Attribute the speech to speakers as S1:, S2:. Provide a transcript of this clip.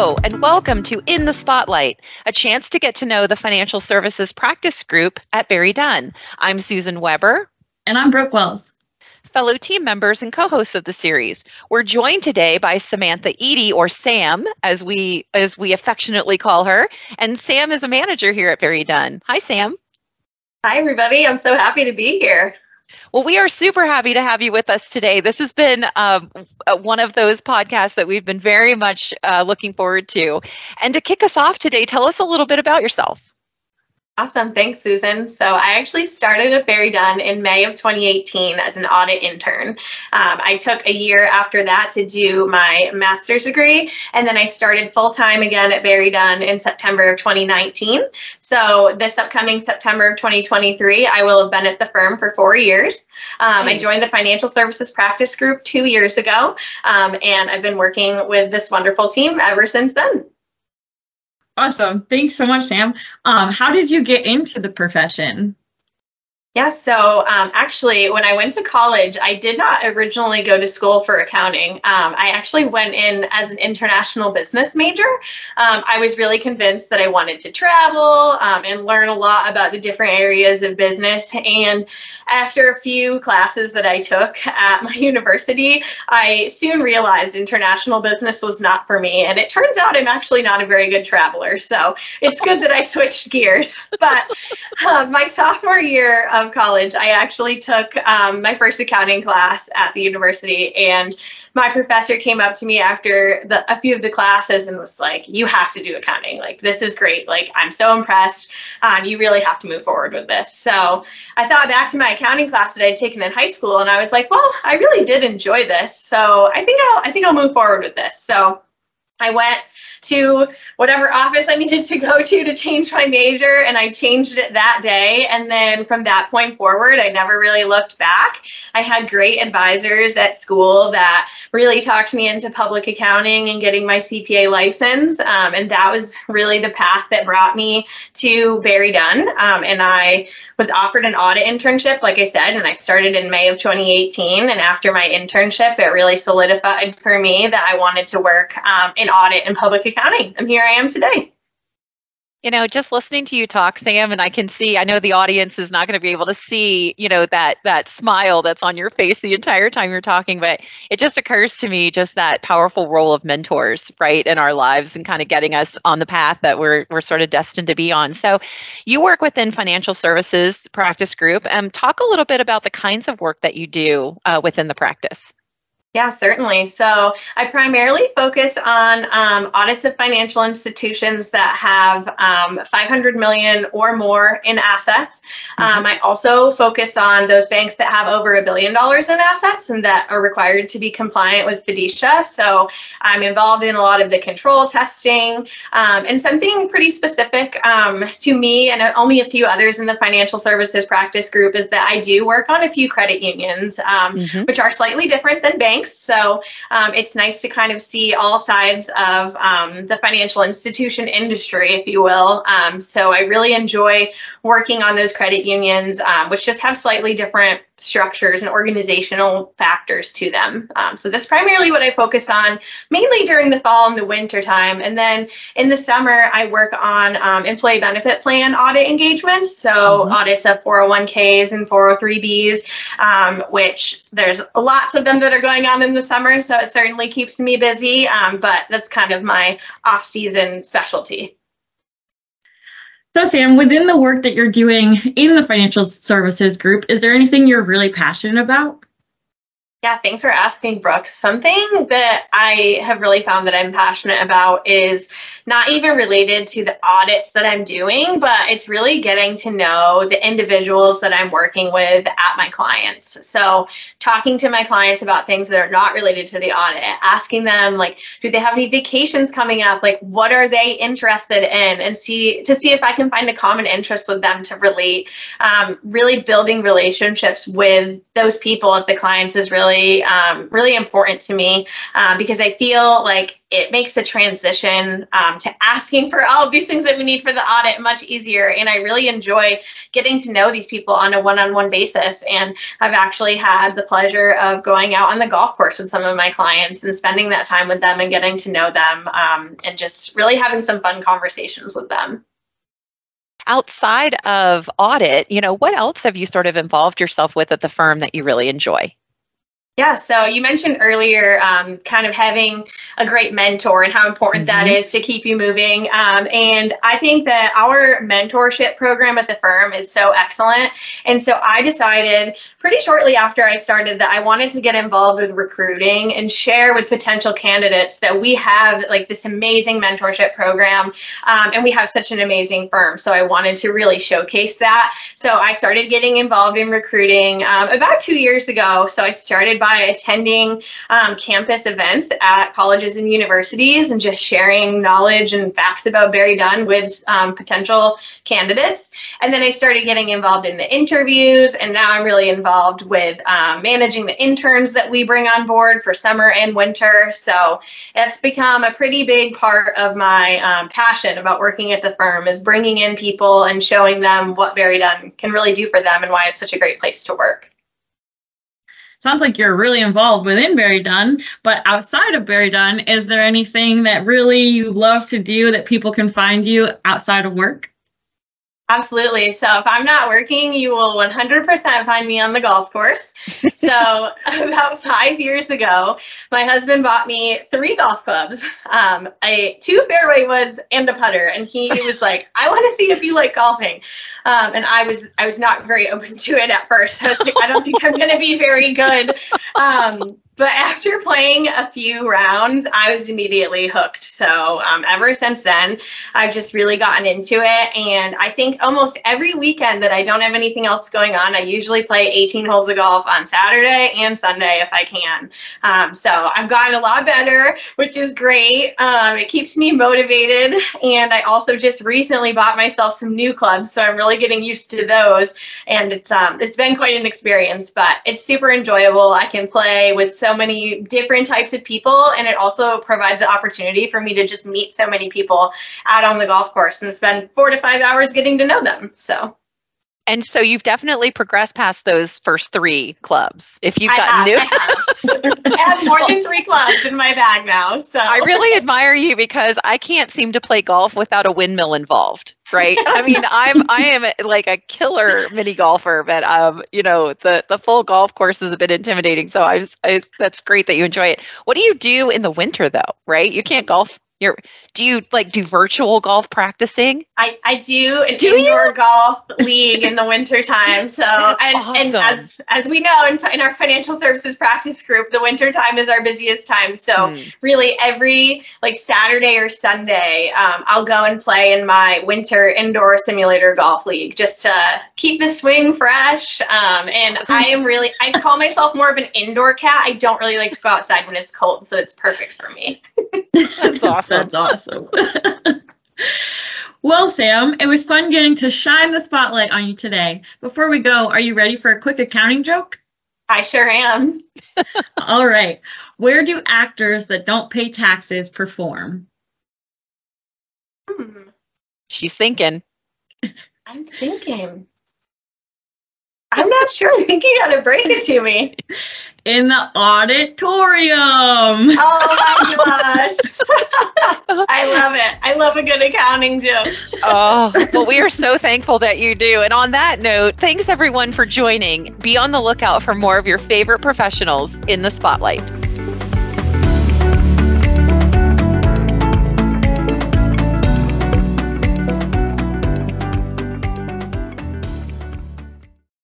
S1: Hello, and welcome to In the Spotlight, a chance to get to know the financial services practice group at BerryDunn. I'm Susan Weber.
S2: And I'm Brooke Wells.
S1: Fellow team members and co-hosts of the series. We're joined today by Samantha Edie, or Sam, as we as we affectionately call her. And Sam is a manager here at BerryDunn. Hi, Sam.
S3: Hi, everybody. I'm so happy to be here.
S1: Well, we are super happy to have you with us today. This has been uh, one of those podcasts that we've been very much uh, looking forward to. And to kick us off today, tell us a little bit about yourself.
S3: Awesome. Thanks, Susan. So I actually started at BerryDunn in May of 2018 as an audit intern. Um, I took a year after that to do my master's degree, and then I started full time again at BerryDunn in September of 2019. So this upcoming September of 2023, I will have been at the firm for four years. Um, nice. I joined the financial services practice group two years ago, um, and I've been working with this wonderful team ever since then.
S2: Awesome. Thanks so much, Sam. Um, how did you get into the profession?
S3: Yeah, so um, actually, when I went to college, I did not originally go to school for accounting. Um, I actually went in as an international business major. Um, I was really convinced that I wanted to travel um, and learn a lot about the different areas of business. And after a few classes that I took at my university, I soon realized international business was not for me. And it turns out I'm actually not a very good traveler. So it's good that I switched gears. But uh, my sophomore year, of college, I actually took um, my first accounting class at the university, and my professor came up to me after the, a few of the classes and was like, "You have to do accounting. Like this is great. Like I'm so impressed. Um, you really have to move forward with this." So I thought back to my accounting class that I'd taken in high school, and I was like, "Well, I really did enjoy this. So I think I'll I think I'll move forward with this." So I went to whatever office I needed to go to to change my major, and I changed it that day. And then from that point forward, I never really looked back. I had great advisors at school that really talked me into public accounting and getting my CPA license. Um, and that was really the path that brought me to BerryDunn. Um, and I was offered an audit internship, like I said, and I started in May of 2018. And after my internship, it really solidified for me that I wanted to work um, in audit and public accounting. And here I am today.
S1: You know, just listening to you talk, Sam, and I can see, I know the audience is not going to be able to see, you know, that that smile that's on your face the entire time you're talking, but it just occurs to me just that powerful role of mentors, right, in our lives and kind of getting us on the path that we're we're sort of destined to be on. So you work within financial services practice group. Um, talk a little bit about the kinds of work that you do uh, within the practice.
S3: Yeah, certainly. So I primarily focus on um, audits of financial institutions that have um, 500 million or more in assets. Mm-hmm. Um, I also focus on those banks that have over a billion dollars in assets and that are required to be compliant with FDICIA. So I'm involved in a lot of the control testing um, and something pretty specific um, to me and only a few others in the financial services practice group is that I do work on a few credit unions, um, mm-hmm. which are slightly different than banks banks. So um, it's nice to kind of see all sides of um, the financial institution industry, if you will. Um, so I really enjoy working on those credit unions, um, which just have slightly different structures and organizational factors to them. Um, so that's primarily what I focus on, mainly during the fall and the winter time. And then in the summer, I work on um, employee benefit plan audit engagements. So mm-hmm. audits of 401ks and 403bs, um, which there's lots of them that are going on in the summer. So it certainly keeps me busy, um, but that's kind of my off season specialty.
S2: So, Sam, within the work that you're doing in the financial services group, is there anything you're really passionate about?
S3: Yeah, thanks for asking, Brooke. Something that I have really found that I'm passionate about is not even related to the audits that I'm doing, but it's really getting to know the individuals that I'm working with at my clients. So, talking to my clients about things that are not related to the audit, asking them like, do they have any vacations coming up? Like, what are they interested in? And see to see if I can find a common interest with them to relate. Um, really building relationships with those people at the clients is really really, um, really important to me um, because I feel like it makes the transition um, to asking for all of these things that we need for the audit much easier. And I really enjoy getting to know these people on a one on one basis. And I've actually had the pleasure of going out on the golf course with some of my clients and spending that time with them and getting to know them um, and just really having some fun conversations with them
S1: outside of audit, you know, what else have you sort of involved yourself with at the firm that you really enjoy?
S3: Yeah, so you mentioned earlier um, kind of having a great mentor and how important mm-hmm. that is to keep you moving. Um, and I think that our mentorship program at the firm is so excellent. And so I decided pretty shortly after I started that I wanted to get involved with recruiting and share with potential candidates that we have like this amazing mentorship program um, and we have such an amazing firm. So I wanted to really showcase that. So I started getting involved in recruiting um, about two years ago. So I started by by attending um, campus events at colleges and universities and just sharing knowledge and facts about BerryDunn with um, potential candidates. And then I started getting involved in the interviews, and now I'm really involved with um, managing the interns that we bring on board for summer and winter. So it's become a pretty big part of my um, passion about working at the firm is bringing in people and showing them what BerryDunn can really do for them and why it's such a great place to work
S2: sounds like you're really involved within BerryDunn, but outside of BerryDunn, is there anything that really you love to do that people can find you outside of work?
S3: Absolutely. So if I'm not working, you will 100% find me on the golf course. so about five years ago, my husband bought me three golf clubs, um, a two fairway woods and a putter, and he was like, "I want to see if you like golfing." Um, and I was I was not very open to it at first. I was like, "I don't think I'm going to be very good." Um, but after playing a few rounds, I was immediately hooked. So um, ever since then, I've just really gotten into it. And I think almost every weekend that I don't have anything else going on, I usually play 18 holes of golf on Saturday and Sunday if I can. Um, so I've gotten a lot better, which is great. Um, it keeps me motivated. And I also just recently bought myself some new clubs, so I'm really getting used to those. And it's um, it's been quite an experience, but it's super enjoyable. I can play with so many different types of people and it also provides the opportunity for me to just meet so many people out on the golf course and spend four to five hours getting to know them so
S1: and so you've definitely progressed past those first three clubs. If you've got new,
S3: I have. I have more than three clubs in my bag now. So
S1: I really admire you because I can't seem to play golf without a windmill involved. Right? I mean, I'm I am like a killer mini golfer, but um, you know, the the full golf course is a bit intimidating. So I was, I was that's great that you enjoy it. What do you do in the winter though? Right? You can't golf you're, do you like do virtual golf practicing?
S3: I, I do an do indoor you? golf league in the winter time. So and, awesome. and as as we know in, in our financial services practice group, the winter time is our busiest time. So mm. really every like Saturday or Sunday, um, I'll go and play in my winter indoor simulator golf league just to keep the swing fresh. Um, and I am really I call myself more of an indoor cat. I don't really like to go outside when it's cold, so it's perfect for me.
S1: That's awesome.
S2: That's awesome. well, Sam, it was fun getting to shine the spotlight on you today. Before we go, are you ready for a quick accounting joke?
S3: I sure am.
S2: All right. Where do actors that don't pay taxes perform?
S1: Hmm. She's thinking.
S3: I'm thinking. I'm not sure. I think you got to break it to me.
S2: In the auditorium.
S3: Oh my gosh. I love it. I love a good accounting joke.
S1: oh, well, we are so thankful that you do. And on that note, thanks everyone for joining. Be on the lookout for more of your favorite professionals in the spotlight.